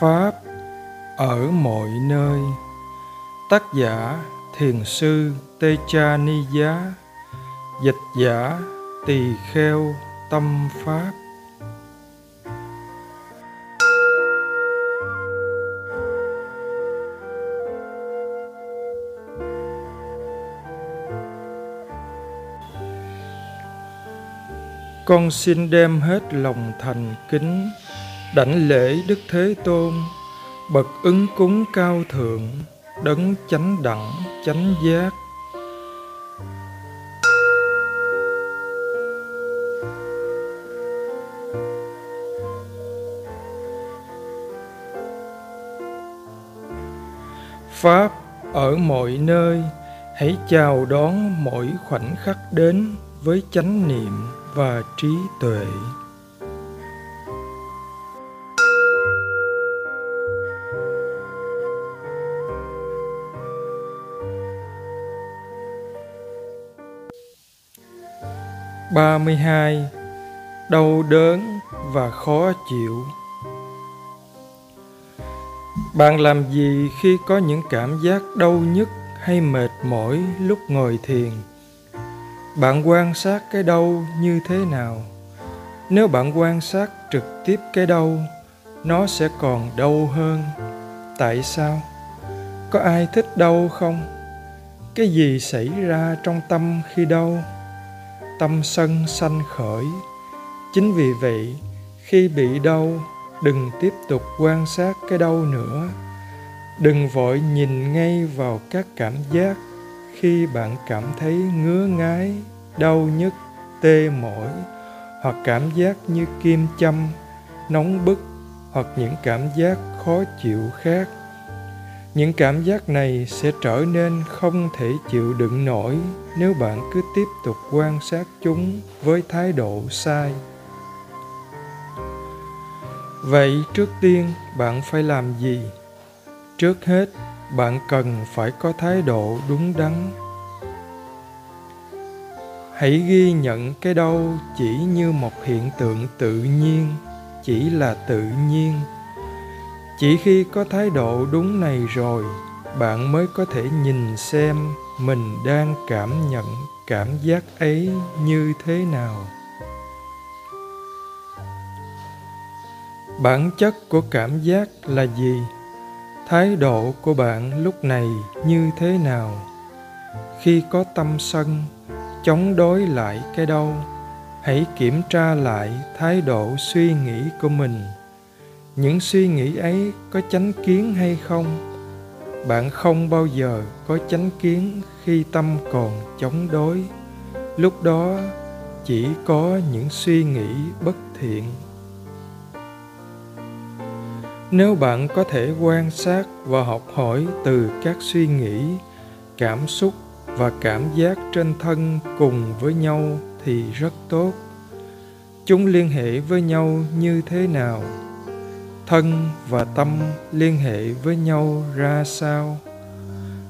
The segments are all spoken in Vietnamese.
pháp ở mọi nơi. Tác giả thiền sư tê cha ni giá. Dịch giả tỳ kheo tâm pháp. Con xin đem hết lòng thành kính đảnh lễ đức thế tôn, bậc ứng cúng cao thượng, đấng chánh đẳng, chánh giác. Pháp ở mọi nơi, hãy chào đón mỗi khoảnh khắc đến với chánh niệm và trí tuệ. Ba mươi hai, đau đớn và khó chịu. Bạn làm gì khi có những cảm giác đau nhức hay mệt mỏi lúc ngồi thiền? Bạn quan sát cái đau như thế nào? Nếu bạn quan sát trực tiếp cái đau, nó sẽ còn đau hơn. Tại sao? Có ai thích đau không? Cái gì xảy ra trong tâm khi đau? Tâm sân sanh khởi. Chính vì vậy, khi bị đau, đừng tiếp tục quan sát cái đau nữa. Đừng vội nhìn ngay vào các cảm giác khi bạn cảm thấy ngứa ngáy, đau nhức, tê mỏi, hoặc cảm giác như kim châm, nóng bức, hoặc những cảm giác khó chịu khác những cảm giác này sẽ trở nên không thể chịu đựng nổi nếu bạn cứ tiếp tục quan sát chúng với thái độ sai. Vậy trước tiên bạn phải làm gì? Trước hết, bạn cần phải có thái độ đúng đắn. Hãy ghi nhận cái đau chỉ như một hiện tượng tự nhiên, chỉ là tự nhiên chỉ khi có thái độ đúng này rồi, bạn mới có thể nhìn xem mình đang cảm nhận cảm giác ấy như thế nào. Bản chất của cảm giác là gì? Thái độ của bạn lúc này như thế nào? Khi có tâm sân, chống đối lại cái đau, hãy kiểm tra lại thái độ suy nghĩ của mình những suy nghĩ ấy có chánh kiến hay không? Bạn không bao giờ có chánh kiến khi tâm còn chống đối. Lúc đó, chỉ có những suy nghĩ bất thiện. Nếu bạn có thể quan sát và học hỏi từ các suy nghĩ, cảm xúc và cảm giác trên thân cùng với nhau thì rất tốt. Chúng liên hệ với nhau như thế nào? Thân và tâm liên hệ với nhau ra sao?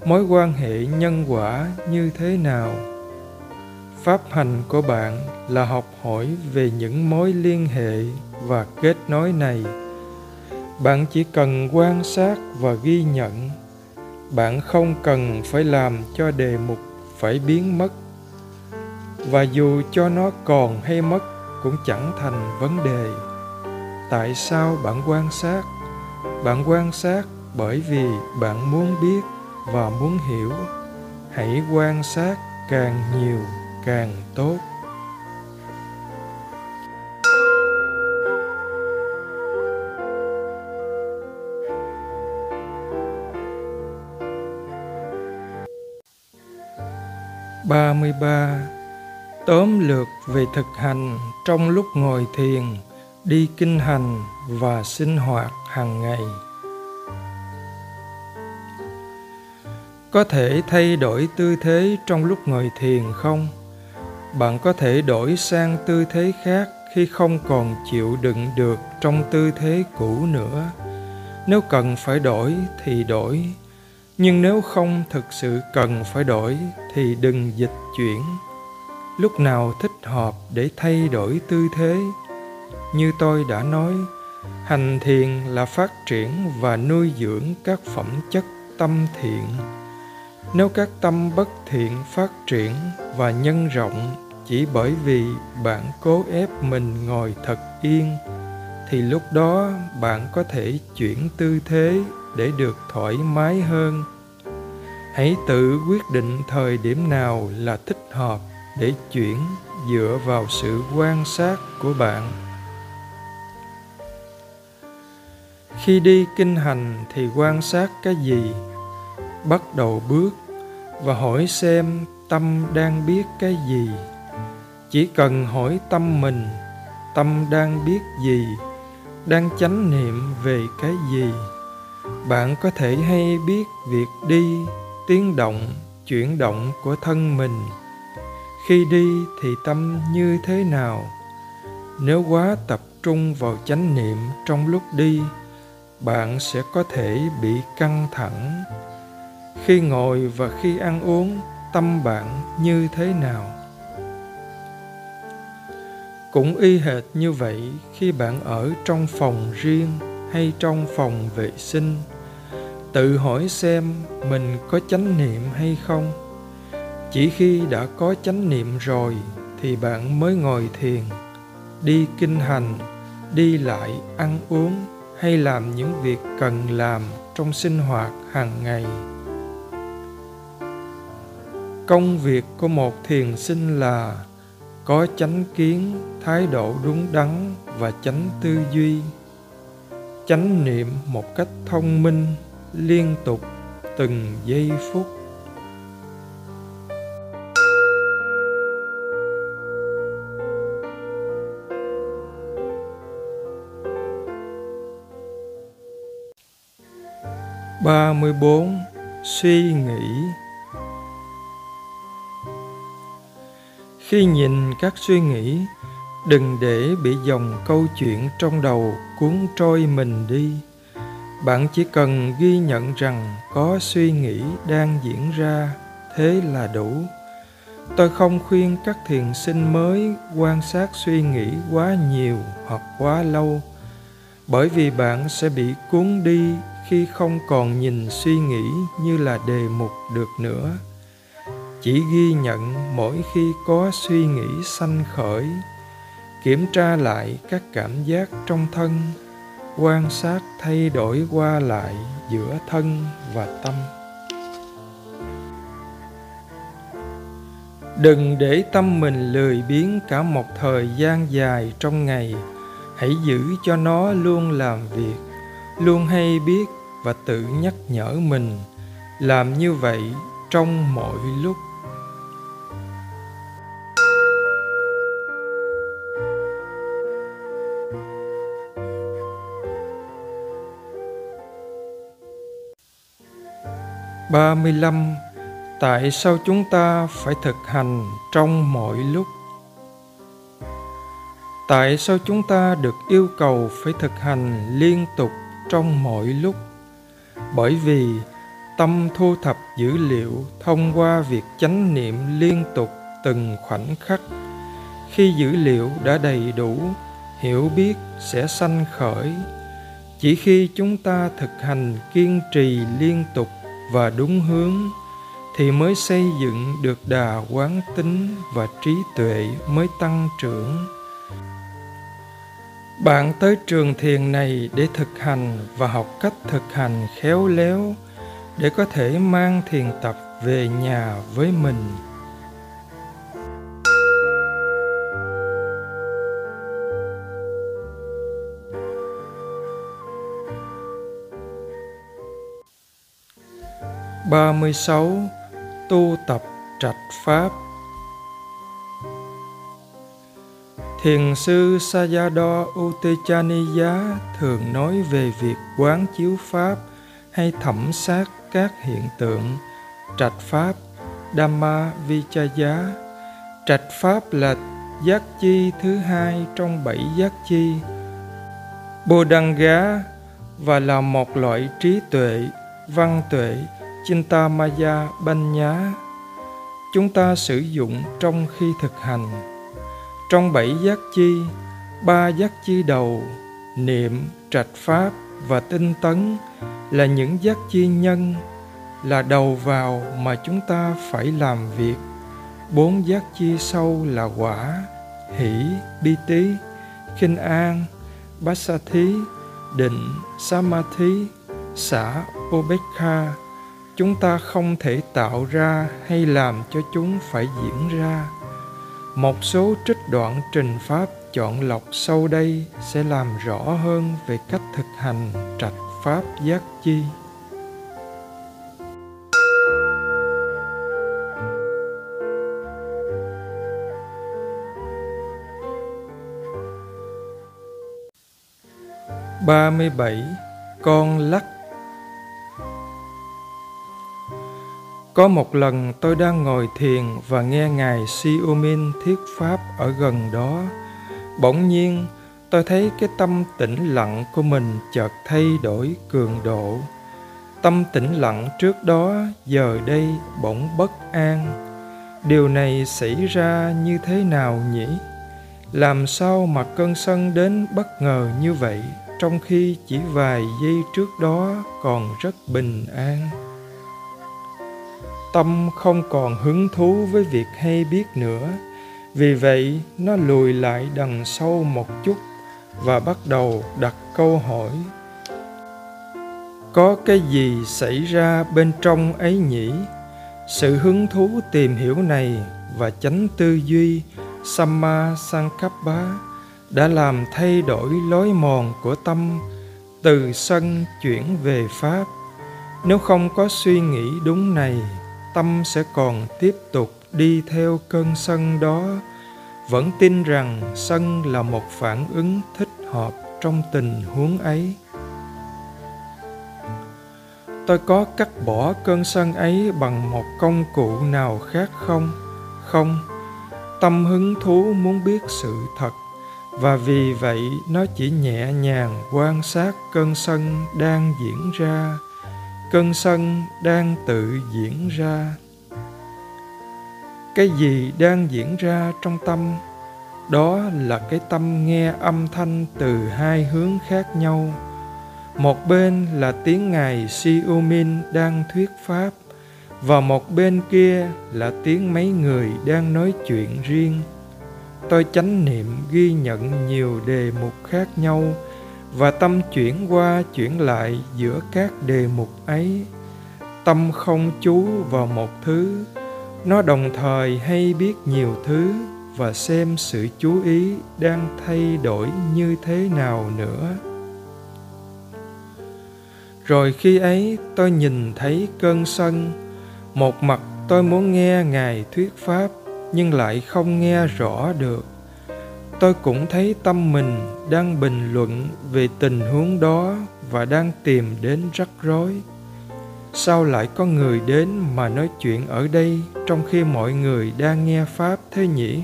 Mối quan hệ nhân quả như thế nào? Pháp hành của bạn là học hỏi về những mối liên hệ và kết nối này. Bạn chỉ cần quan sát và ghi nhận. Bạn không cần phải làm cho đề mục phải biến mất. Và dù cho nó còn hay mất cũng chẳng thành vấn đề tại sao bạn quan sát? Bạn quan sát bởi vì bạn muốn biết và muốn hiểu. Hãy quan sát càng nhiều càng tốt. Ba mươi ba. Tóm lược về thực hành trong lúc ngồi thiền đi kinh hành và sinh hoạt hàng ngày. Có thể thay đổi tư thế trong lúc ngồi thiền không? Bạn có thể đổi sang tư thế khác khi không còn chịu đựng được trong tư thế cũ nữa. Nếu cần phải đổi thì đổi, nhưng nếu không thực sự cần phải đổi thì đừng dịch chuyển. Lúc nào thích hợp để thay đổi tư thế? Như tôi đã nói, hành thiền là phát triển và nuôi dưỡng các phẩm chất tâm thiện. Nếu các tâm bất thiện phát triển và nhân rộng chỉ bởi vì bạn cố ép mình ngồi thật yên, thì lúc đó bạn có thể chuyển tư thế để được thoải mái hơn. Hãy tự quyết định thời điểm nào là thích hợp để chuyển dựa vào sự quan sát của bạn. Khi đi kinh hành thì quan sát cái gì? Bắt đầu bước và hỏi xem tâm đang biết cái gì. Chỉ cần hỏi tâm mình, tâm đang biết gì, đang chánh niệm về cái gì, bạn có thể hay biết việc đi, tiếng động, chuyển động của thân mình. Khi đi thì tâm như thế nào? Nếu quá tập trung vào chánh niệm trong lúc đi bạn sẽ có thể bị căng thẳng. Khi ngồi và khi ăn uống, tâm bạn như thế nào? Cũng y hệt như vậy, khi bạn ở trong phòng riêng hay trong phòng vệ sinh, tự hỏi xem mình có chánh niệm hay không. Chỉ khi đã có chánh niệm rồi thì bạn mới ngồi thiền, đi kinh hành, đi lại ăn uống hay làm những việc cần làm trong sinh hoạt hàng ngày? Công việc của một thiền sinh là có chánh kiến, thái độ đúng đắn và chánh tư duy. Chánh niệm một cách thông minh, liên tục từng giây phút. Ba mươi bốn, suy nghĩ. Khi nhìn các suy nghĩ, đừng để bị dòng câu chuyện trong đầu cuốn trôi mình đi. Bạn chỉ cần ghi nhận rằng có suy nghĩ đang diễn ra, thế là đủ. Tôi không khuyên các thiền sinh mới quan sát suy nghĩ quá nhiều hoặc quá lâu, bởi vì bạn sẽ bị cuốn đi khi không còn nhìn suy nghĩ như là đề mục được nữa. Chỉ ghi nhận mỗi khi có suy nghĩ sanh khởi, kiểm tra lại các cảm giác trong thân, quan sát thay đổi qua lại giữa thân và tâm. Đừng để tâm mình lười biếng cả một thời gian dài trong ngày. Hãy giữ cho nó luôn làm việc, luôn hay biết và tự nhắc nhở mình làm như vậy trong mọi lúc ba mươi lăm, Tại sao chúng ta phải thực hành trong mọi lúc? Tại sao chúng ta được yêu cầu phải thực hành liên tục trong mọi lúc? Bởi vì tâm thu thập dữ liệu thông qua việc chánh niệm liên tục từng khoảnh khắc. Khi dữ liệu đã đầy đủ, hiểu biết sẽ sanh khởi. Chỉ khi chúng ta thực hành kiên trì liên tục và đúng hướng thì mới xây dựng được đà quán tính và trí tuệ mới tăng trưởng bạn tới trường thiền này để thực hành và học cách thực hành khéo léo để có thể mang thiền tập về nhà với mình. Ba mươi sáu. Tu tập trạch Pháp. Thiền sư Sayadaw Utechaniya thường nói về việc quán chiếu Pháp hay thẩm sát các hiện tượng. Trạch Pháp Dhamma Vichaya. Trạch Pháp là giác chi thứ hai trong bảy giác chi. Bodhanga và là một loại trí tuệ, văn tuệ Chintamaya Banya. Chúng ta sử dụng trong khi thực hành. Trong bảy giác chi, ba giác chi đầu niệm trạch pháp và tinh tấn là những giác chi nhân là đầu vào mà chúng ta phải làm việc bốn giác chi sâu là quả hỷ bi tí khinh an bát sa thí định, Samadhi, xã Obekha, chúng ta không thể tạo ra hay làm cho chúng phải diễn ra. Một số trích đoạn trình pháp chọn lọc sau đây sẽ làm rõ hơn về cách thực hành trạch pháp giác chi. 37. Con lắc Có một lần tôi đang ngồi thiền và nghe Ngài Siumin thuyết pháp ở gần đó. Bỗng nhiên, tôi thấy cái tâm tĩnh lặng của mình chợt thay đổi cường độ. Tâm tĩnh lặng trước đó giờ đây bỗng bất an. Điều này xảy ra như thế nào nhỉ? Làm sao mà cơn sân đến bất ngờ như vậy trong khi chỉ vài giây trước đó còn rất bình an tâm không còn hứng thú với việc hay biết nữa. Vì vậy, nó lùi lại đằng sau một chút và bắt đầu đặt câu hỏi. Có cái gì xảy ra bên trong ấy nhỉ? Sự hứng thú tìm hiểu này và chánh tư duy samma sankappa đã làm thay đổi lối mòn của tâm, từ sân chuyển về pháp. Nếu không có suy nghĩ đúng này tâm sẽ còn tiếp tục đi theo cơn sân đó. Vẫn tin rằng sân là một phản ứng thích hợp trong tình huống ấy. Tôi có cắt bỏ cơn sân ấy bằng một công cụ nào khác không? Không. Tâm hứng thú muốn biết sự thật, và vì vậy nó chỉ nhẹ nhàng quan sát cơn sân đang diễn ra cơn sân đang tự diễn ra. Cái gì đang diễn ra trong tâm, đó là cái tâm nghe âm thanh từ hai hướng khác nhau. Một bên là tiếng ngài siumin min đang thuyết pháp, và một bên kia là tiếng mấy người đang nói chuyện riêng. Tôi chánh niệm ghi nhận nhiều đề mục khác nhau và tâm chuyển qua chuyển lại giữa các đề mục ấy. Tâm không chú vào một thứ, nó đồng thời hay biết nhiều thứ và xem sự chú ý đang thay đổi như thế nào nữa. Rồi khi ấy tôi nhìn thấy cơn sân. Một mặt tôi muốn nghe ngài thuyết pháp nhưng lại không nghe rõ được tôi cũng thấy tâm mình đang bình luận về tình huống đó và đang tìm đến rắc rối. Sao lại có người đến mà nói chuyện ở đây trong khi mọi người đang nghe pháp thế nhỉ?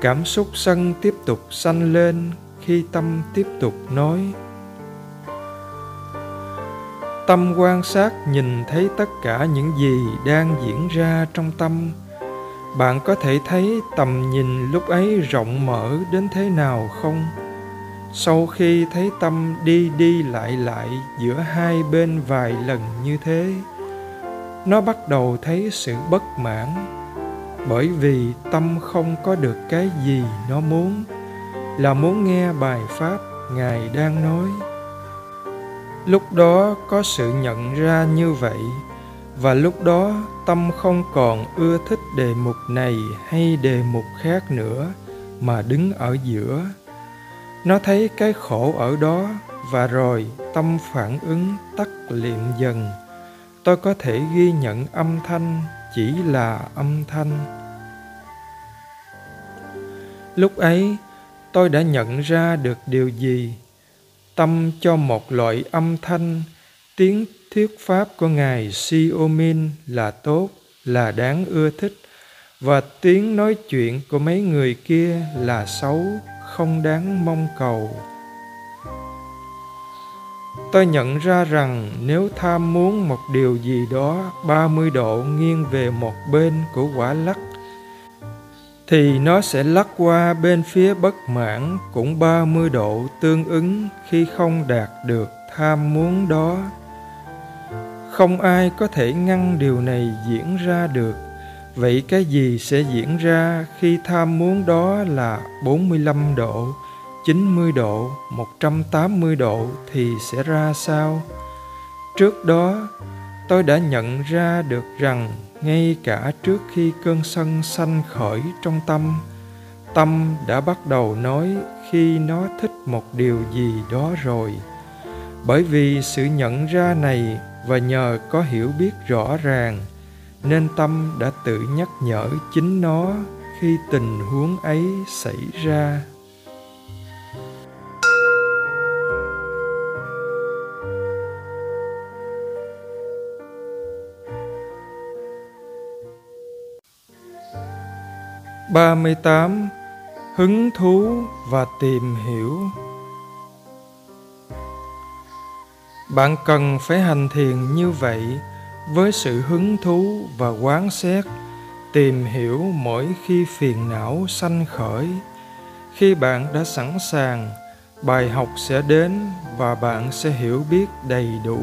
Cảm xúc sân tiếp tục sanh lên khi tâm tiếp tục nói. Tâm quan sát nhìn thấy tất cả những gì đang diễn ra trong tâm bạn có thể thấy tầm nhìn lúc ấy rộng mở đến thế nào không? Sau khi thấy tâm đi đi lại lại giữa hai bên vài lần như thế, nó bắt đầu thấy sự bất mãn. Bởi vì tâm không có được cái gì nó muốn, là muốn nghe bài pháp ngài đang nói. Lúc đó có sự nhận ra như vậy và lúc đó tâm không còn ưa thích đề mục này hay đề mục khác nữa, mà đứng ở giữa. Nó thấy cái khổ ở đó, và rồi tâm phản ứng tắt liệm dần. Tôi có thể ghi nhận âm thanh, chỉ là âm thanh. Lúc ấy, tôi đã nhận ra được điều gì. Tâm cho một loại âm thanh, tiếng thuyết pháp của ngài Siomin là tốt, là đáng ưa thích và tiếng nói chuyện của mấy người kia là xấu, không đáng mong cầu. Tôi nhận ra rằng nếu tham muốn một điều gì đó 30 độ nghiêng về một bên của quả lắc thì nó sẽ lắc qua bên phía bất mãn cũng 30 độ tương ứng khi không đạt được tham muốn đó. Không ai có thể ngăn điều này diễn ra được. Vậy cái gì sẽ diễn ra khi tham muốn đó là 45 độ, 90 độ, 180 độ thì sẽ ra sao? Trước đó, tôi đã nhận ra được rằng ngay cả trước khi cơn sân sanh khởi trong tâm tâm đã bắt đầu nói khi nó thích một điều gì đó rồi bởi vì sự nhận ra này và nhờ có hiểu biết rõ ràng, nên tâm đã tự nhắc nhở chính nó khi tình huống ấy xảy ra 38. Hứng thú và tìm hiểu Bạn cần phải hành thiền như vậy với sự hứng thú và quán xét, tìm hiểu mỗi khi phiền não sanh khởi. Khi bạn đã sẵn sàng, bài học sẽ đến và bạn sẽ hiểu biết đầy đủ.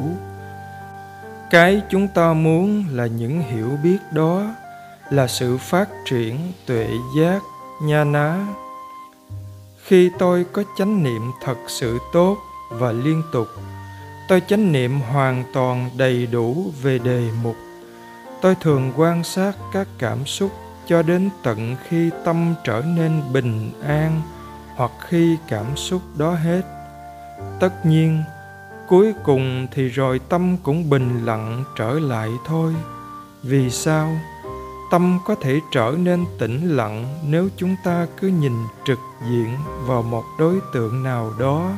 Cái chúng ta muốn là những hiểu biết đó là sự phát triển tuệ giác nha ná khi tôi có chánh niệm thật sự tốt và liên tục tôi chánh niệm hoàn toàn đầy đủ về đề mục. Tôi thường quan sát các cảm xúc cho đến tận khi tâm trở nên bình an hoặc khi cảm xúc đó hết. Tất nhiên, cuối cùng thì rồi tâm cũng bình lặng trở lại thôi. Vì sao? Tâm có thể trở nên tĩnh lặng nếu chúng ta cứ nhìn trực diện vào một đối tượng nào đó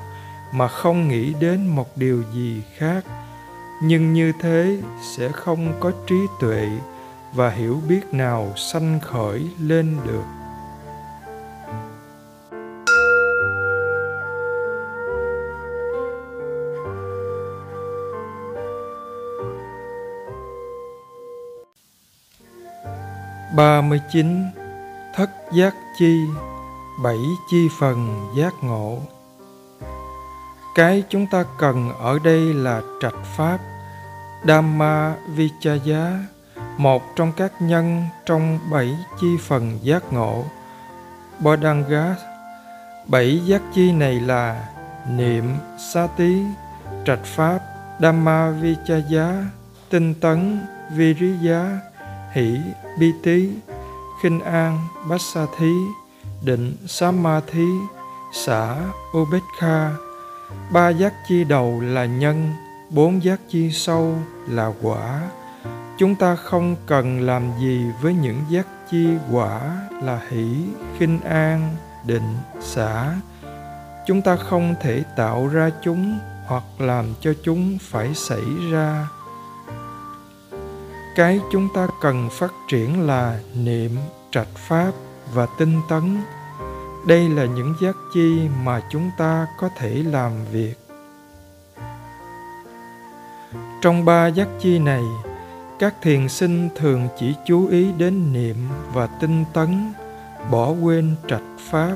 mà không nghĩ đến một điều gì khác. Nhưng như thế sẽ không có trí tuệ và hiểu biết nào sanh khởi lên được. 39. Thất giác chi, Bảy chi phần giác ngộ. Cái chúng ta cần ở đây là trạch pháp Dhamma Vichaya Một trong các nhân trong bảy chi phần giác ngộ. Bodhanga Bảy giác chi này là Niệm, Sati, Trạch Pháp, Dhamma Vichaya, Tinh tấn, Viriya, hỷ bi tí khinh an bát sa thí định samadhi xả ubekha ba giác chi đầu là nhân, bốn giác chi sâu là quả. Chúng ta không cần làm gì với những giác chi quả là hỷ, khinh an, định, xả. Chúng ta không thể tạo ra chúng hoặc làm cho chúng phải xảy ra. Cái chúng ta cần phát triển là niệm, trạch pháp và tinh tấn đây là những giác chi mà chúng ta có thể làm việc. Trong ba giác chi này, các thiền sinh thường chỉ chú ý đến niệm và tinh tấn, bỏ quên trạch pháp.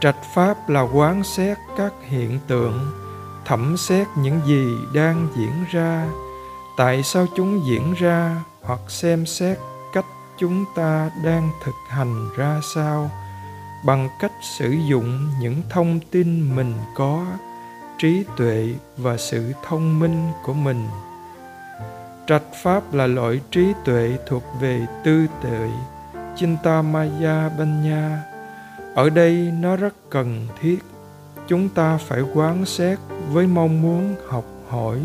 Trạch pháp là quán xét các hiện tượng, thẩm xét những gì đang diễn ra, tại sao chúng diễn ra, hoặc xem xét cách chúng ta đang thực hành ra sao bằng cách sử dụng những thông tin mình có, trí tuệ và sự thông minh của mình. Trạch pháp là loại trí tuệ thuộc về tư tuệ, chintamaya banya. Ở đây nó rất cần thiết. Chúng ta phải quán xét với mong muốn học hỏi,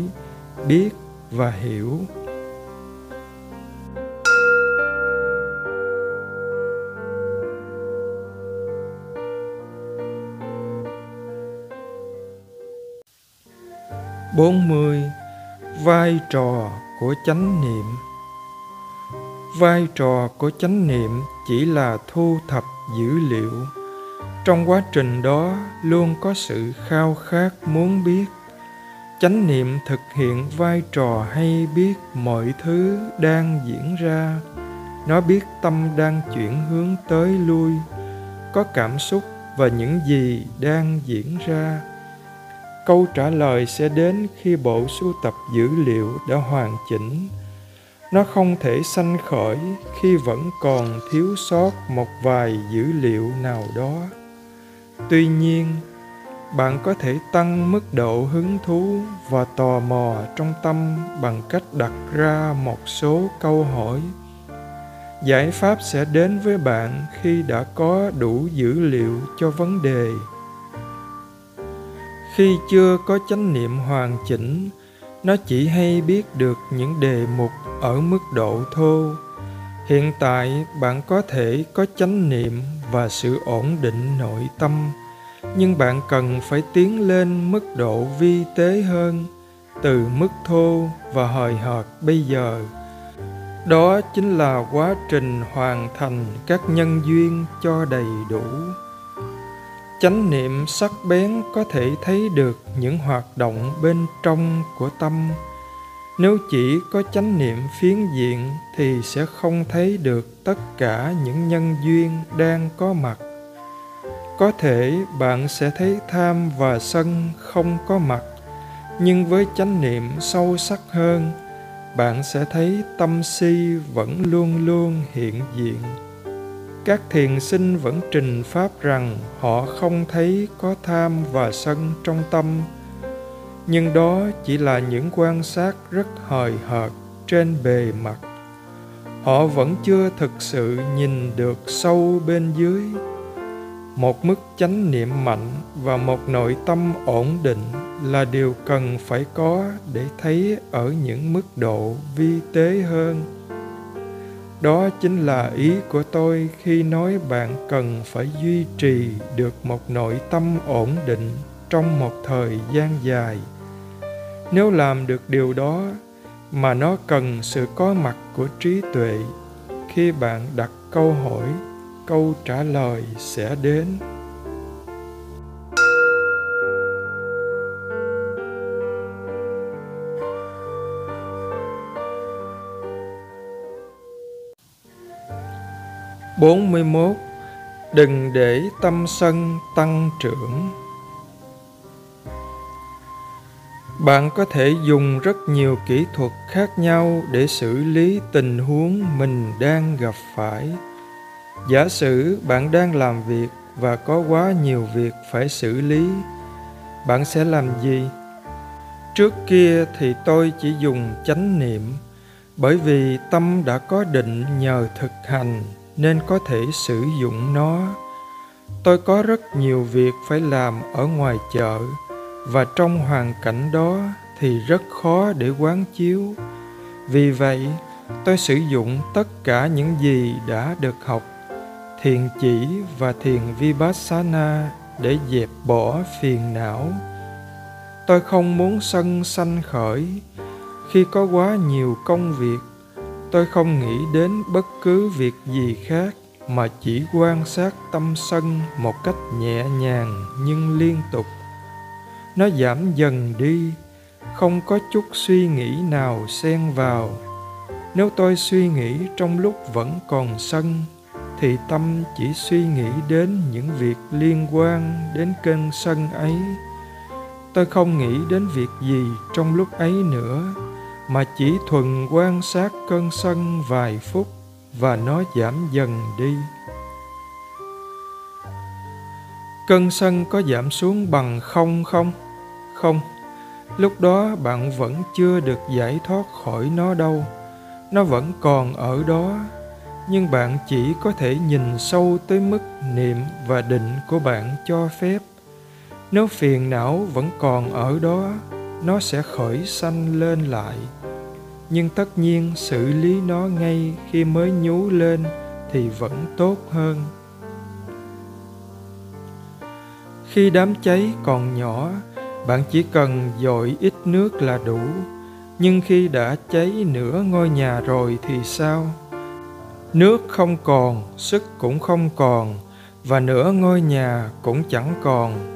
biết và hiểu. Bốn mươi, vai trò của chánh niệm. Vai trò của chánh niệm chỉ là thu thập dữ liệu. Trong quá trình đó luôn có sự khao khát muốn biết. Chánh niệm thực hiện vai trò hay biết mọi thứ đang diễn ra. Nó biết tâm đang chuyển hướng tới lui. Có cảm xúc và những gì đang diễn ra câu trả lời sẽ đến khi bộ sưu tập dữ liệu đã hoàn chỉnh. Nó không thể sanh khởi khi vẫn còn thiếu sót một vài dữ liệu nào đó. Tuy nhiên, bạn có thể tăng mức độ hứng thú và tò mò trong tâm bằng cách đặt ra một số câu hỏi. Giải pháp sẽ đến với bạn khi đã có đủ dữ liệu cho vấn đề khi chưa có chánh niệm hoàn chỉnh, nó chỉ hay biết được những đề mục ở mức độ thô. Hiện tại, bạn có thể có chánh niệm và sự ổn định nội tâm, nhưng bạn cần phải tiến lên mức độ vi tế hơn, từ mức thô và hời hợt bây giờ. Đó chính là quá trình hoàn thành các nhân duyên cho đầy đủ chánh niệm sắc bén có thể thấy được những hoạt động bên trong của tâm. Nếu chỉ có chánh niệm phiến diện thì sẽ không thấy được tất cả những nhân duyên đang có mặt. Có thể bạn sẽ thấy tham và sân không có mặt, nhưng với chánh niệm sâu sắc hơn, bạn sẽ thấy tâm si vẫn luôn luôn hiện diện các thiền sinh vẫn trình pháp rằng họ không thấy có tham và sân trong tâm. Nhưng đó chỉ là những quan sát rất hời hợt trên bề mặt. Họ vẫn chưa thực sự nhìn được sâu bên dưới. Một mức chánh niệm mạnh và một nội tâm ổn định là điều cần phải có để thấy ở những mức độ vi tế hơn đó chính là ý của tôi khi nói bạn cần phải duy trì được một nội tâm ổn định trong một thời gian dài. Nếu làm được điều đó, mà nó cần sự có mặt của trí tuệ, khi bạn đặt câu hỏi, câu trả lời sẽ đến. Bốn mươi mốt. Đừng để tâm sân tăng trưởng. Bạn có thể dùng rất nhiều kỹ thuật khác nhau để xử lý tình huống mình đang gặp phải. Giả sử bạn đang làm việc và có quá nhiều việc phải xử lý, bạn sẽ làm gì? Trước kia thì tôi chỉ dùng chánh niệm, bởi vì tâm đã có định nhờ thực hành nên có thể sử dụng nó. Tôi có rất nhiều việc phải làm ở ngoài chợ, và trong hoàn cảnh đó thì rất khó để quán chiếu. Vì vậy, tôi sử dụng tất cả những gì đã được học, thiền chỉ và thiền vipassana để dẹp bỏ phiền não. Tôi không muốn sân sanh khởi khi có quá nhiều công việc tôi không nghĩ đến bất cứ việc gì khác mà chỉ quan sát tâm sân một cách nhẹ nhàng nhưng liên tục. Nó giảm dần đi, không có chút suy nghĩ nào xen vào. Nếu tôi suy nghĩ trong lúc vẫn còn sân, thì tâm chỉ suy nghĩ đến những việc liên quan đến cơn sân ấy. Tôi không nghĩ đến việc gì trong lúc ấy nữa mà chỉ thuần quan sát cơn sân vài phút và nó giảm dần đi. Cơn sân có giảm xuống bằng không không? Không. Lúc đó bạn vẫn chưa được giải thoát khỏi nó đâu. Nó vẫn còn ở đó, nhưng bạn chỉ có thể nhìn sâu tới mức niệm và định của bạn cho phép. Nếu phiền não vẫn còn ở đó nó sẽ khởi sanh lên lại. Nhưng tất nhiên xử lý nó ngay khi mới nhú lên thì vẫn tốt hơn. Khi đám cháy còn nhỏ, bạn chỉ cần dội ít nước là đủ. Nhưng khi đã cháy nửa ngôi nhà rồi thì sao? Nước không còn, sức cũng không còn, và nửa ngôi nhà cũng chẳng còn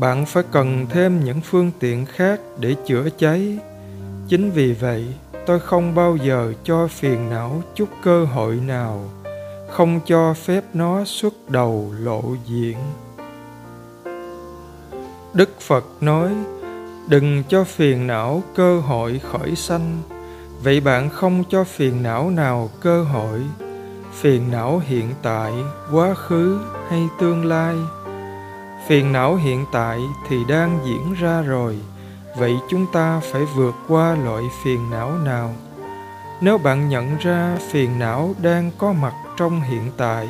bạn phải cần thêm những phương tiện khác để chữa cháy. Chính vì vậy, tôi không bao giờ cho phiền não chút cơ hội nào, không cho phép nó xuất đầu lộ diện. Đức phật nói, đừng cho phiền não cơ hội khởi sanh. Vậy bạn không cho phiền não nào cơ hội. Phiền não hiện tại, quá khứ hay tương lai phiền não hiện tại thì đang diễn ra rồi. Vậy chúng ta phải vượt qua loại phiền não nào? Nếu bạn nhận ra phiền não đang có mặt trong hiện tại,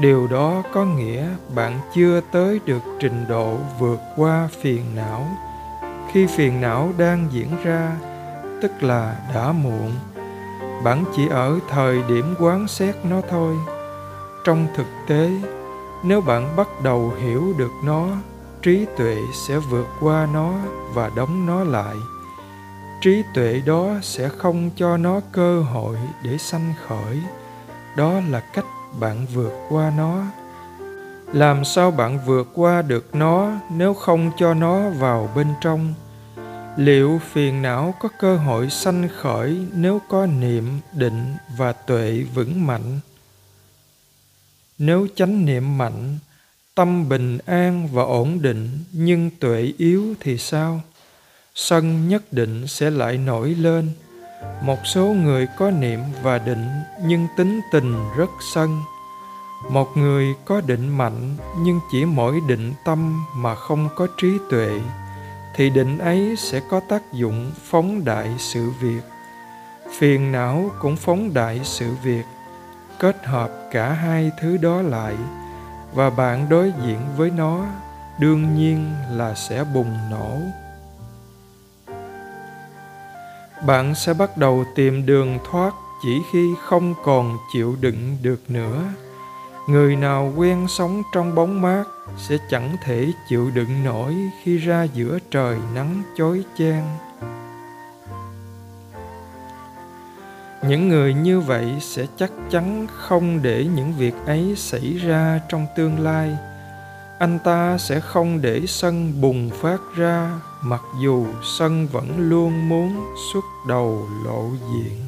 điều đó có nghĩa bạn chưa tới được trình độ vượt qua phiền não. Khi phiền não đang diễn ra, tức là đã muộn, bạn chỉ ở thời điểm quán xét nó thôi. Trong thực tế nếu bạn bắt đầu hiểu được nó, trí tuệ sẽ vượt qua nó và đóng nó lại. Trí tuệ đó sẽ không cho nó cơ hội để sanh khởi. Đó là cách bạn vượt qua nó. Làm sao bạn vượt qua được nó nếu không cho nó vào bên trong? Liệu phiền não có cơ hội sanh khởi nếu có niệm định và tuệ vững mạnh? Nếu chánh niệm mạnh, tâm bình an và ổn định, nhưng tuệ yếu thì sao? Sân nhất định sẽ lại nổi lên. Một số người có niệm và định, nhưng tính tình rất sân. Một người có định mạnh, nhưng chỉ mỗi định tâm mà không có trí tuệ, thì định ấy sẽ có tác dụng phóng đại sự việc. Phiền não cũng phóng đại sự việc kết hợp cả hai thứ đó lại, và bạn đối diện với nó đương nhiên là sẽ bùng nổ. Bạn sẽ bắt đầu tìm đường thoát chỉ khi không còn chịu đựng được nữa. Người nào quen sống trong bóng mát sẽ chẳng thể chịu đựng nổi khi ra giữa trời nắng chói chang. Những người như vậy sẽ chắc chắn không để những việc ấy xảy ra trong tương lai. Anh ta sẽ không để sân bùng phát ra, mặc dù sân vẫn luôn muốn xuất đầu lộ diện.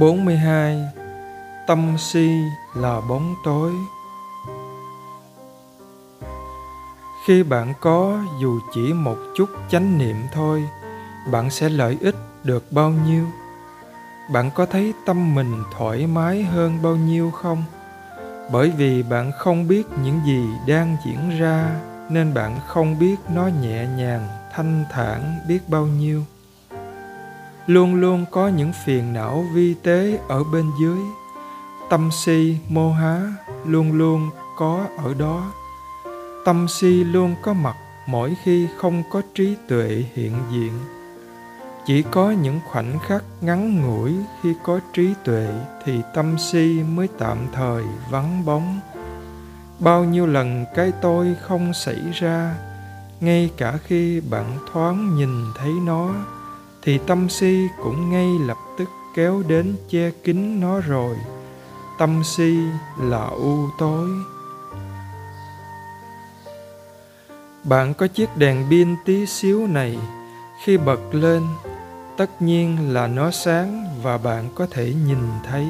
Bốn mươi hai tâm si là bóng tối. Khi bạn có dù chỉ một chút chánh niệm thôi, bạn sẽ lợi ích được bao nhiêu? Bạn có thấy tâm mình thoải mái hơn bao nhiêu không? Bởi vì bạn không biết những gì đang diễn ra, nên bạn không biết nó nhẹ nhàng, thanh thản biết bao nhiêu. Luôn luôn có những phiền não vi tế ở bên dưới tâm si mô há luôn luôn có ở đó. Tâm si luôn có mặt mỗi khi không có trí tuệ hiện diện. Chỉ có những khoảnh khắc ngắn ngủi khi có trí tuệ thì tâm si mới tạm thời vắng bóng. Bao nhiêu lần cái tôi không xảy ra, ngay cả khi bạn thoáng nhìn thấy nó, thì tâm si cũng ngay lập tức kéo đến che kín nó rồi tâm si là u tối. Bạn có chiếc đèn pin tí xíu này, khi bật lên, tất nhiên là nó sáng và bạn có thể nhìn thấy.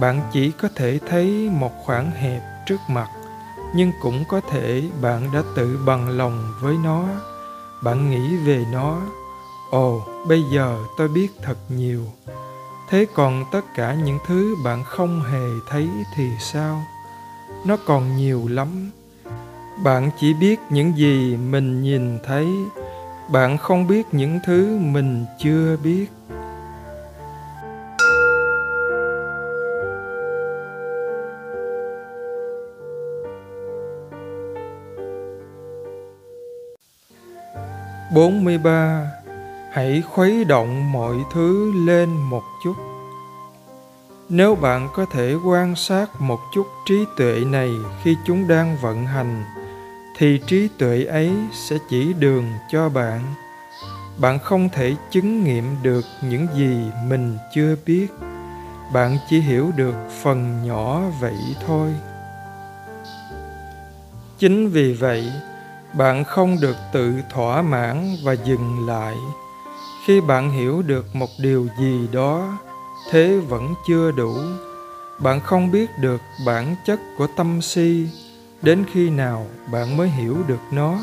Bạn chỉ có thể thấy một khoảng hẹp trước mặt, nhưng cũng có thể bạn đã tự bằng lòng với nó. Bạn nghĩ về nó, ồ, bây giờ tôi biết thật nhiều thế còn tất cả những thứ bạn không hề thấy thì sao? Nó còn nhiều lắm. Bạn chỉ biết những gì mình nhìn thấy. Bạn không biết những thứ mình chưa biết. Bốn mươi ba hãy khuấy động mọi thứ lên một chút. Nếu bạn có thể quan sát một chút trí tuệ này khi chúng đang vận hành, thì trí tuệ ấy sẽ chỉ đường cho bạn. Bạn không thể chứng nghiệm được những gì mình chưa biết. Bạn chỉ hiểu được phần nhỏ vậy thôi. Chính vì vậy, bạn không được tự thỏa mãn và dừng lại khi bạn hiểu được một điều gì đó, thế vẫn chưa đủ. Bạn không biết được bản chất của tâm si, đến khi nào bạn mới hiểu được nó.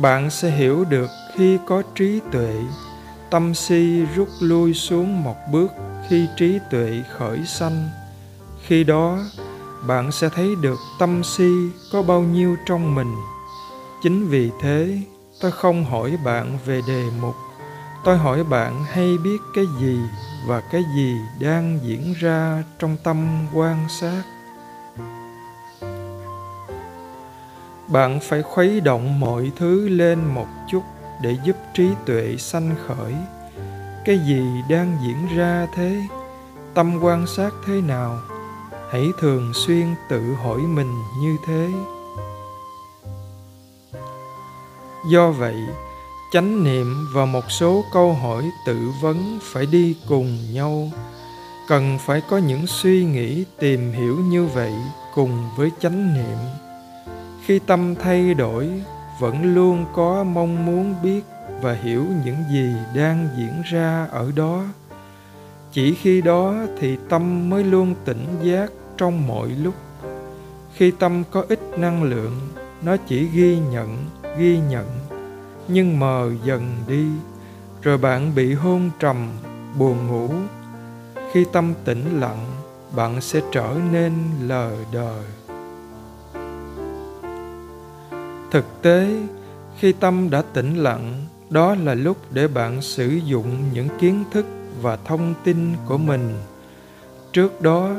Bạn sẽ hiểu được khi có trí tuệ, tâm si rút lui xuống một bước khi trí tuệ khởi sanh. Khi đó, bạn sẽ thấy được tâm si có bao nhiêu trong mình. Chính vì thế tôi không hỏi bạn về đề mục. Tôi hỏi bạn hay biết cái gì và cái gì đang diễn ra trong tâm quan sát. Bạn phải khuấy động mọi thứ lên một chút để giúp trí tuệ sanh khởi. Cái gì đang diễn ra thế? Tâm quan sát thế nào? Hãy thường xuyên tự hỏi mình như thế. Do vậy, chánh niệm và một số câu hỏi tự vấn phải đi cùng nhau. Cần phải có những suy nghĩ tìm hiểu như vậy cùng với chánh niệm. Khi tâm thay đổi, vẫn luôn có mong muốn biết và hiểu những gì đang diễn ra ở đó. Chỉ khi đó thì tâm mới luôn tỉnh giác trong mọi lúc. Khi tâm có ít năng lượng, nó chỉ ghi nhận ghi nhận, nhưng mờ dần đi, rồi bạn bị hôn trầm, buồn ngủ. Khi tâm tĩnh lặng, bạn sẽ trở nên lờ đờ. Thực tế, khi tâm đã tĩnh lặng, đó là lúc để bạn sử dụng những kiến thức và thông tin của mình. Trước đó,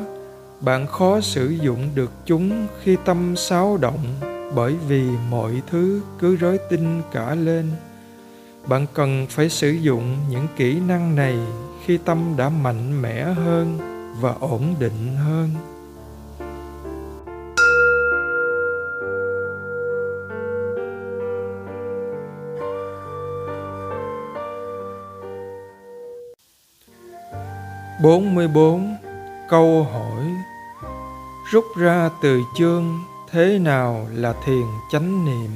bạn khó sử dụng được chúng khi tâm xáo động bởi vì mọi thứ cứ rối tinh cả lên. Bạn cần phải sử dụng những kỹ năng này khi tâm đã mạnh mẽ hơn và ổn định hơn. Bốn mươi bốn. Câu hỏi rút ra từ chương thế nào là thiền chánh niệm?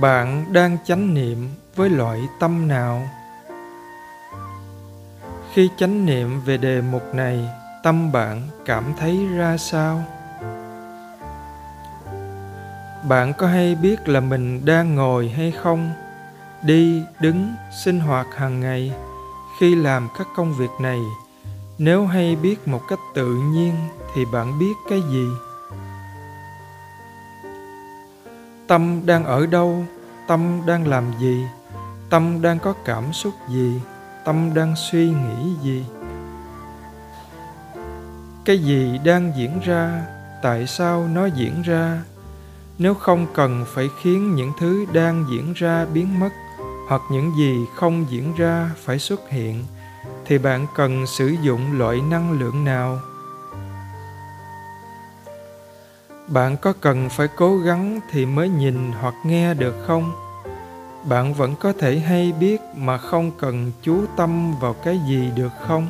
Bạn đang chánh niệm với loại tâm nào? Khi chánh niệm về đề mục này, tâm bạn cảm thấy ra sao? Bạn có hay biết là mình đang ngồi hay không? Đi, đứng, sinh hoạt hàng ngày, khi làm các công việc này, nếu hay biết một cách tự nhiên thì bạn biết cái gì? Tâm đang ở đâu? Tâm đang làm gì? Tâm đang có cảm xúc gì? Tâm đang suy nghĩ gì? Cái gì đang diễn ra? Tại sao nó diễn ra? Nếu không cần phải khiến những thứ đang diễn ra biến mất, hoặc những gì không diễn ra phải xuất hiện, thì bạn cần sử dụng loại năng lượng nào? Bạn có cần phải cố gắng thì mới nhìn hoặc nghe được không? Bạn vẫn có thể hay biết mà không cần chú tâm vào cái gì được không?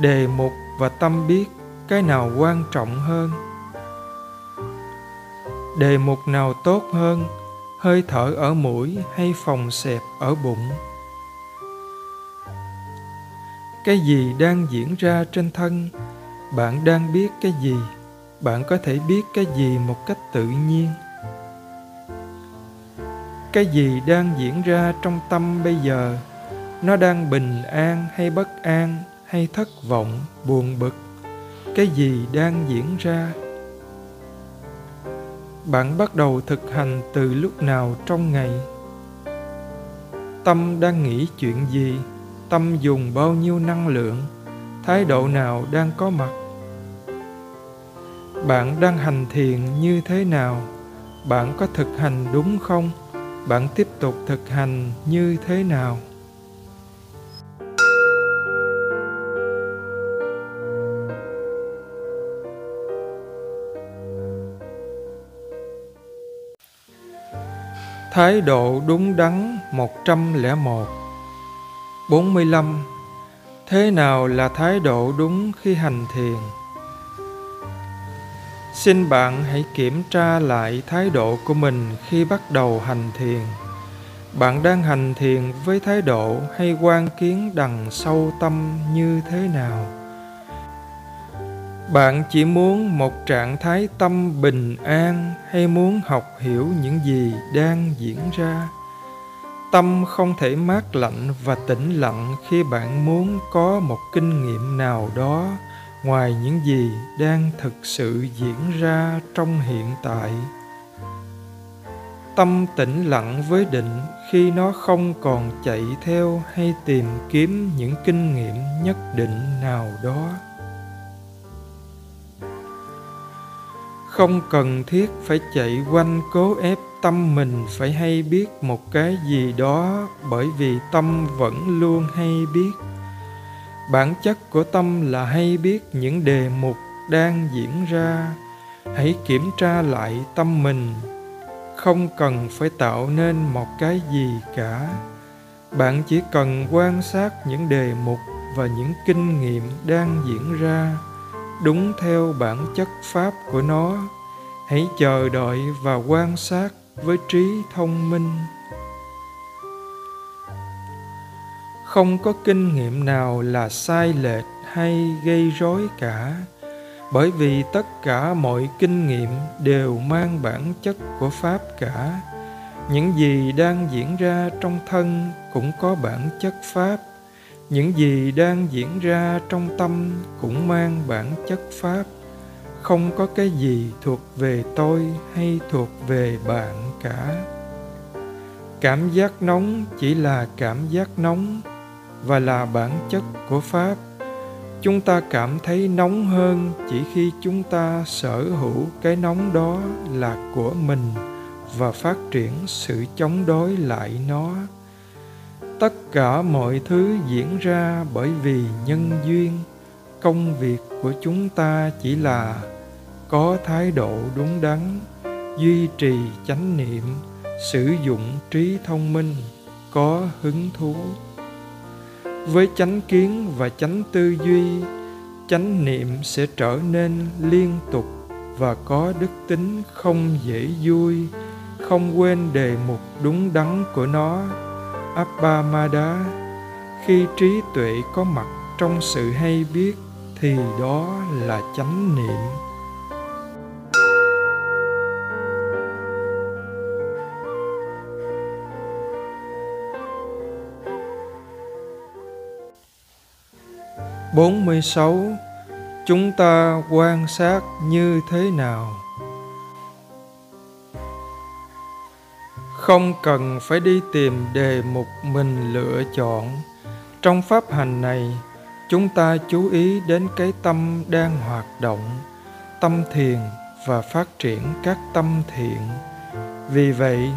Đề mục và tâm biết, cái nào quan trọng hơn? Đề mục nào tốt hơn, hơi thở ở mũi hay phòng xẹp ở bụng? Cái gì đang diễn ra trên thân bạn đang biết cái gì? Bạn có thể biết cái gì một cách tự nhiên? Cái gì đang diễn ra trong tâm bây giờ? Nó đang bình an hay bất an hay thất vọng, buồn bực? Cái gì đang diễn ra? Bạn bắt đầu thực hành từ lúc nào trong ngày? Tâm đang nghĩ chuyện gì? Tâm dùng bao nhiêu năng lượng? Thái độ nào đang có mặt? Bạn đang hành thiền như thế nào? Bạn có thực hành đúng không? Bạn tiếp tục thực hành như thế nào? Thái độ đúng đắn 101 45 Thế nào là thái độ đúng khi hành thiền? Xin bạn hãy kiểm tra lại thái độ của mình khi bắt đầu hành thiền. Bạn đang hành thiền với thái độ hay quan kiến đằng sâu tâm như thế nào? Bạn chỉ muốn một trạng thái tâm bình an hay muốn học hiểu những gì đang diễn ra? Tâm không thể mát lạnh và tĩnh lặng khi bạn muốn có một kinh nghiệm nào đó ngoài những gì đang thực sự diễn ra trong hiện tại. Tâm tĩnh lặng với định khi nó không còn chạy theo hay tìm kiếm những kinh nghiệm nhất định nào đó. Không cần thiết phải chạy quanh cố ép tâm mình phải hay biết một cái gì đó bởi vì tâm vẫn luôn hay biết bản chất của tâm là hay biết những đề mục đang diễn ra. Hãy kiểm tra lại tâm mình. Không cần phải tạo nên một cái gì cả. Bạn chỉ cần quan sát những đề mục và những kinh nghiệm đang diễn ra, đúng theo bản chất pháp của nó. Hãy chờ đợi và quan sát với trí thông minh. Không có kinh nghiệm nào là sai lệch hay gây rối cả. Bởi vì tất cả mọi kinh nghiệm đều mang bản chất của pháp cả. Những gì đang diễn ra trong thân cũng có bản chất pháp. Những gì đang diễn ra trong tâm cũng mang bản chất pháp. Không có cái gì thuộc về tôi hay thuộc về bạn cả. Cảm giác nóng chỉ là cảm giác nóng và là bản chất của pháp. Chúng ta cảm thấy nóng hơn chỉ khi chúng ta sở hữu cái nóng đó là của mình và phát triển sự chống đối lại nó. Tất cả mọi thứ diễn ra bởi vì nhân duyên. Công việc của chúng ta chỉ là có thái độ đúng đắn, duy trì chánh niệm, sử dụng trí thông minh, có hứng thú với chánh kiến và chánh tư duy chánh niệm sẽ trở nên liên tục và có đức tính không dễ vui không quên đề mục đúng đắn của nó. Appamada, khi trí tuệ có mặt trong sự hay biết thì đó là chánh niệm. 46 Chúng ta quan sát như thế nào? Không cần phải đi tìm đề mục mình lựa chọn. Trong pháp hành này, chúng ta chú ý đến cái tâm đang hoạt động, tâm thiền và phát triển các tâm thiện. Vì vậy,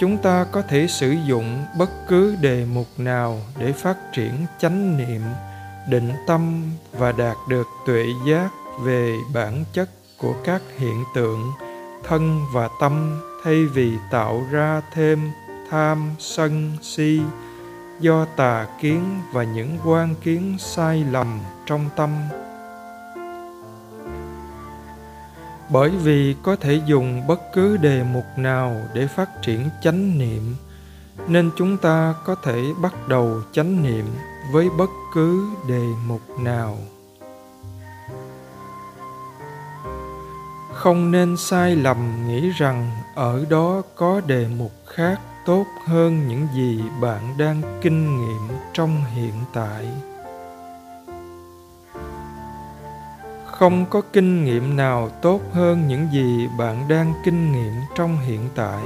chúng ta có thể sử dụng bất cứ đề mục nào để phát triển chánh niệm định tâm và đạt được tuệ giác về bản chất của các hiện tượng, thân và tâm thay vì tạo ra thêm tham sân si. Do tà kiến và những quan kiến sai lầm trong tâm. Bởi vì có thể dùng bất cứ đề mục nào để phát triển chánh niệm, nên chúng ta có thể bắt đầu chánh niệm với bất cứ đề mục nào. Không nên sai lầm nghĩ rằng ở đó có đề mục khác tốt hơn những gì bạn đang kinh nghiệm trong hiện tại. Không có kinh nghiệm nào tốt hơn những gì bạn đang kinh nghiệm trong hiện tại.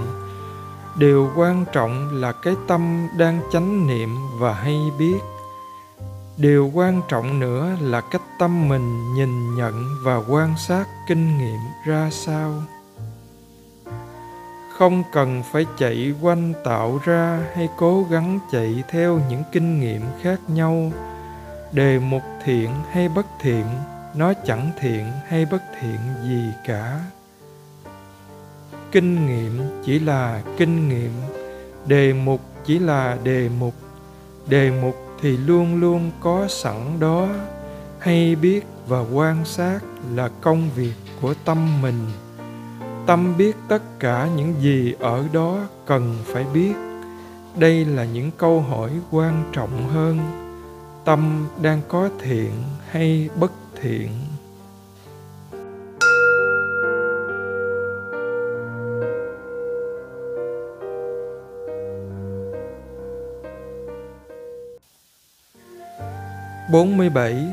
Điều quan trọng là cái tâm đang chánh niệm và hay biết điều quan trọng nữa là cách tâm mình nhìn nhận và quan sát kinh nghiệm ra sao. Không cần phải chạy quanh tạo ra hay cố gắng chạy theo những kinh nghiệm khác nhau. Đề mục thiện hay bất thiện, nó chẳng thiện hay bất thiện gì cả. Kinh nghiệm chỉ là kinh nghiệm, đề mục chỉ là đề mục. Đề mục thì luôn luôn có sẵn đó. Hay biết và quan sát là công việc của tâm mình. Tâm biết tất cả những gì ở đó cần phải biết. Đây là những câu hỏi quan trọng hơn. Tâm đang có thiện hay bất thiện? Bốn mươi bảy,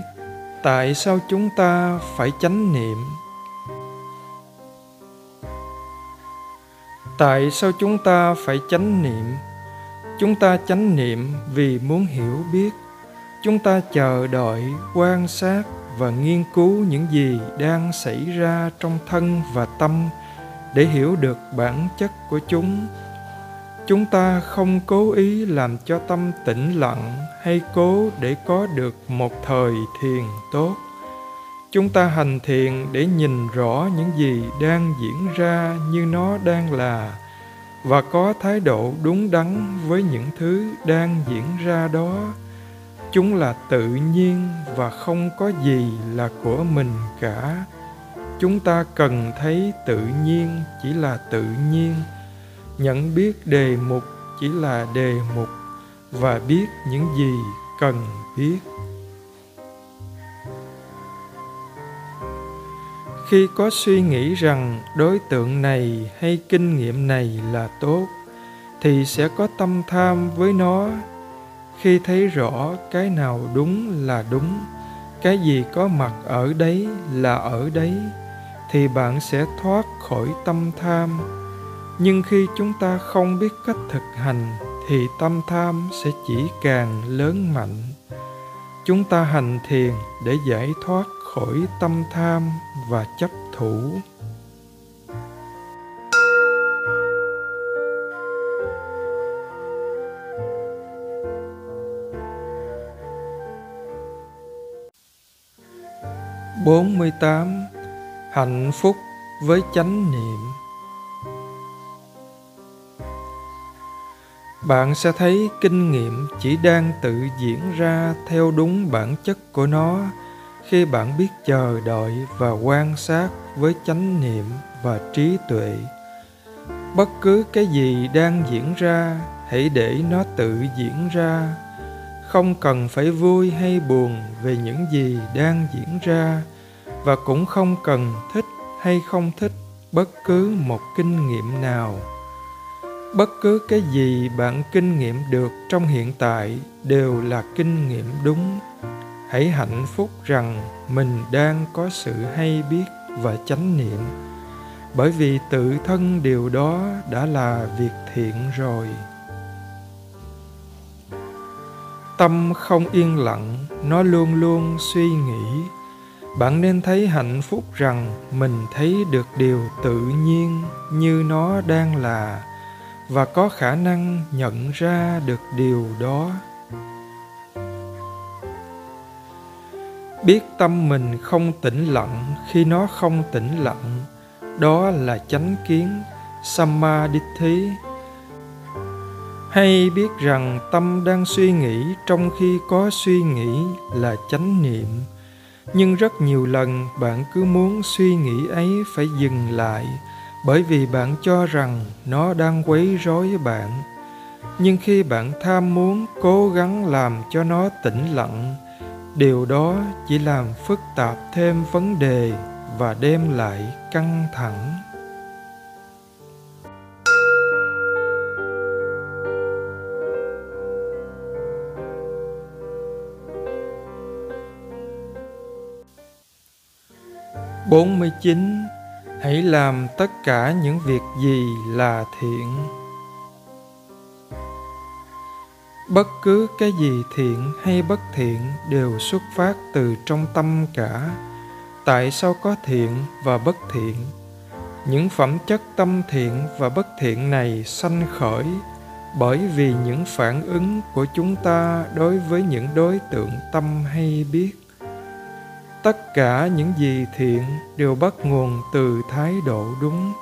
tại sao chúng ta phải chánh niệm? Tại sao chúng ta phải chánh niệm? Chúng ta chánh niệm vì muốn hiểu biết. Chúng ta chờ đợi, quan sát và nghiên cứu những gì đang xảy ra trong thân và tâm để hiểu được bản chất của chúng chúng ta không cố ý làm cho tâm tĩnh lặng hay cố để có được một thời thiền tốt. Chúng ta hành thiền để nhìn rõ những gì đang diễn ra như nó đang là và có thái độ đúng đắn với những thứ đang diễn ra đó. Chúng là tự nhiên và không có gì là của mình cả. Chúng ta cần thấy tự nhiên chỉ là tự nhiên nhận biết đề mục chỉ là đề mục và biết những gì cần biết. Khi có suy nghĩ rằng đối tượng này hay kinh nghiệm này là tốt, thì sẽ có tâm tham với nó. Khi thấy rõ cái nào đúng là đúng, cái gì có mặt ở đấy là ở đấy, thì bạn sẽ thoát khỏi tâm tham nhưng khi chúng ta không biết cách thực hành, thì tâm tham sẽ chỉ càng lớn mạnh. Chúng ta hành thiền để giải thoát khỏi tâm tham và chấp thủ. Bốn mươi tám. Hạnh phúc với chánh niệm. Bạn sẽ thấy kinh nghiệm chỉ đang tự diễn ra theo đúng bản chất của nó khi bạn biết chờ đợi và quan sát với chánh niệm và trí tuệ. Bất cứ cái gì đang diễn ra, hãy để nó tự diễn ra. Không cần phải vui hay buồn về những gì đang diễn ra và cũng không cần thích hay không thích bất cứ một kinh nghiệm nào bất cứ cái gì bạn kinh nghiệm được trong hiện tại đều là kinh nghiệm đúng. Hãy hạnh phúc rằng mình đang có sự hay biết và chánh niệm. Bởi vì tự thân điều đó đã là việc thiện rồi. Tâm không yên lặng, nó luôn luôn suy nghĩ. Bạn nên thấy hạnh phúc rằng mình thấy được điều tự nhiên như nó đang là và có khả năng nhận ra được điều đó. Biết tâm mình không tĩnh lặng, khi nó không tĩnh lặng, đó là chánh kiến, samadhi. Hay biết rằng tâm đang suy nghĩ, trong khi có suy nghĩ là chánh niệm. Nhưng rất nhiều lần bạn cứ muốn suy nghĩ ấy phải dừng lại bởi vì bạn cho rằng nó đang quấy rối bạn. Nhưng khi bạn tham muốn cố gắng làm cho nó tĩnh lặng, điều đó chỉ làm phức tạp thêm vấn đề và đem lại căng thẳng. Bốn mươi chín hãy làm tất cả những việc gì là thiện. Bất cứ cái gì thiện hay bất thiện đều xuất phát từ trong tâm cả. Tại sao có thiện và bất thiện? Những phẩm chất tâm thiện và bất thiện này sanh khởi bởi vì những phản ứng của chúng ta đối với những đối tượng tâm hay biết tất cả những gì thiện đều bắt nguồn từ thái độ đúng.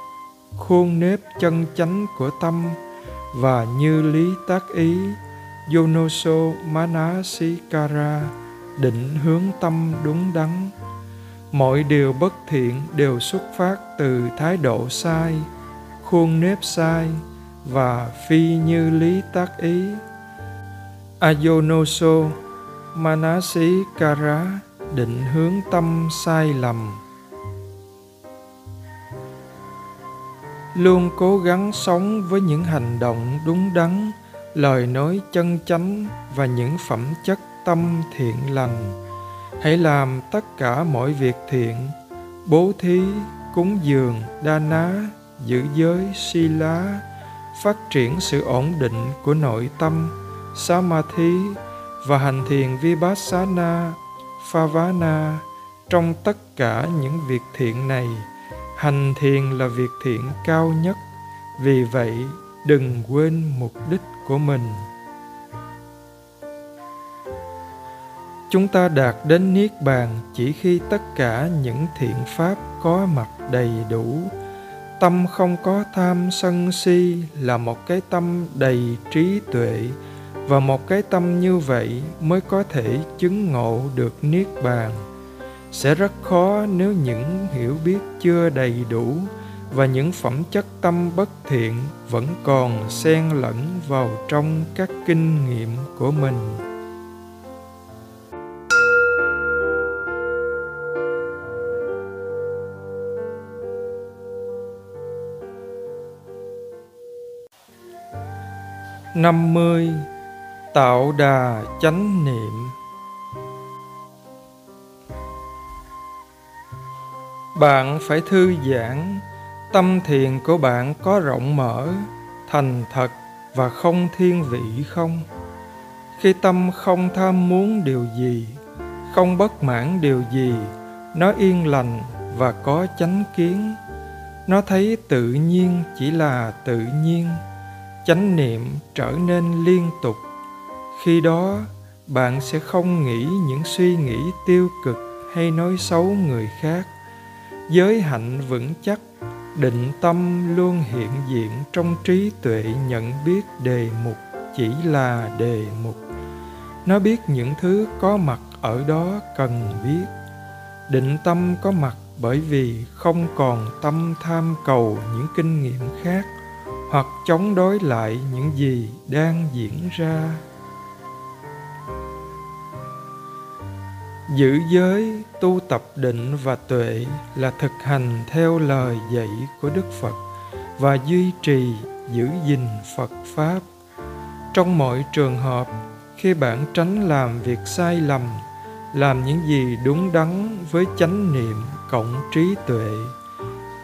Khuôn nếp chân chánh của tâm và như lý tác ý, yonoso manasikara định hướng tâm đúng đắn. Mọi điều bất thiện đều xuất phát từ thái độ sai, khuôn nếp sai và phi như lý tác ý. Ayonoso manasikara định hướng tâm sai lầm. Luôn cố gắng sống với những hành động đúng đắn, lời nói chân chánh và những phẩm chất tâm thiện lành. Hãy làm tất cả mọi việc thiện, bố thí, cúng dường, đa ná, giữ giới, si lá, phát triển sự ổn định của nội tâm, samadhi và hành thiền vipassana Favana trong tất cả những việc thiện này, hành thiền là việc thiện cao nhất. Vì vậy, đừng quên mục đích của mình. Chúng ta đạt đến niết bàn chỉ khi tất cả những thiện pháp có mặt đầy đủ. Tâm không có tham sân si là một cái tâm đầy trí tuệ, và một cái tâm như vậy mới có thể chứng ngộ được niết bàn. Sẽ rất khó nếu những hiểu biết chưa đầy đủ và những phẩm chất tâm bất thiện vẫn còn xen lẫn vào trong các kinh nghiệm của mình. Năm mươi tạo đà chánh niệm. Bạn phải thư giãn, tâm thiền của bạn có rộng mở, thành thật và không thiên vị không? Khi tâm không tham muốn điều gì, không bất mãn điều gì, nó yên lành và có chánh kiến. Nó thấy tự nhiên chỉ là tự nhiên, chánh niệm trở nên liên tục khi đó, bạn sẽ không nghĩ những suy nghĩ tiêu cực hay nói xấu người khác. Giới hạnh vững chắc, định tâm luôn hiện diện trong trí tuệ nhận biết đề mục, chỉ là đề mục. Nó biết những thứ có mặt ở đó cần biết. Định tâm có mặt bởi vì không còn tâm tham cầu những kinh nghiệm khác, hoặc chống đối lại những gì đang diễn ra. Giữ giới, tu tập định và tuệ là thực hành theo lời dạy của đức phật và duy trì, giữ gìn phật pháp. Trong mọi trường hợp, khi bạn tránh làm việc sai lầm, làm những gì đúng đắn với chánh niệm cộng trí tuệ,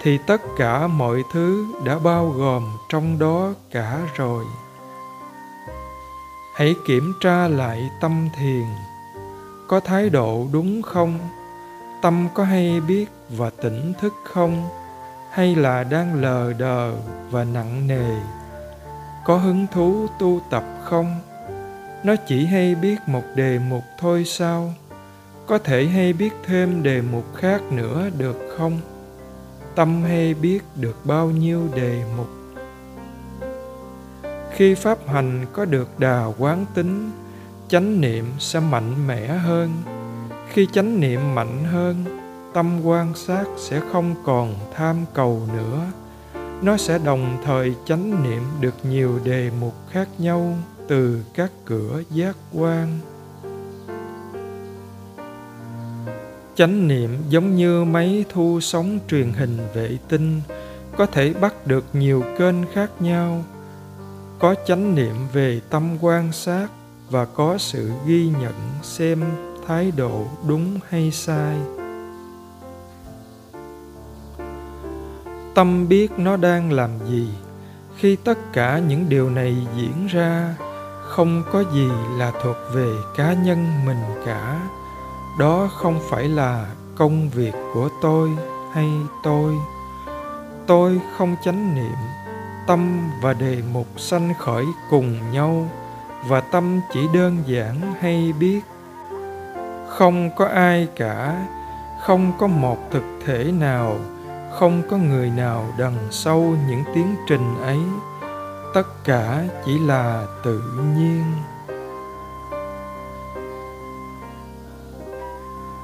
thì tất cả mọi thứ đã bao gồm trong đó cả rồi. Hãy kiểm tra lại tâm thiền có thái độ đúng không? Tâm có hay biết và tỉnh thức không? Hay là đang lờ đờ và nặng nề? Có hứng thú tu tập không? Nó chỉ hay biết một đề mục thôi sao? Có thể hay biết thêm đề mục khác nữa được không? Tâm hay biết được bao nhiêu đề mục? Khi pháp hành có được đà quán tính chánh niệm sẽ mạnh mẽ hơn. Khi chánh niệm mạnh hơn, tâm quan sát sẽ không còn tham cầu nữa. Nó sẽ đồng thời chánh niệm được nhiều đề mục khác nhau từ các cửa giác quan. Chánh niệm giống như máy thu sóng truyền hình vệ tinh, có thể bắt được nhiều kênh khác nhau. Có chánh niệm về tâm quan sát và có sự ghi nhận xem thái độ đúng hay sai. Tâm biết nó đang làm gì. Khi tất cả những điều này diễn ra, không có gì là thuộc về cá nhân mình cả. Đó không phải là công việc của tôi hay tôi. Tôi không chánh niệm, tâm và đề mục sanh khởi cùng nhau và tâm chỉ đơn giản hay biết. Không có ai cả, không có một thực thể nào, không có người nào đằng sau những tiến trình ấy. Tất cả chỉ là tự nhiên.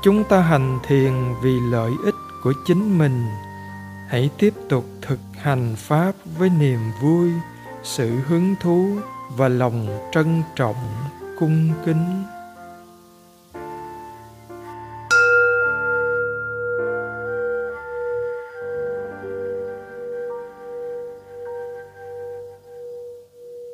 Chúng ta hành thiền vì lợi ích của chính mình. Hãy tiếp tục thực hành pháp với niềm vui, sự hứng thú và lòng trân trọng cung kính.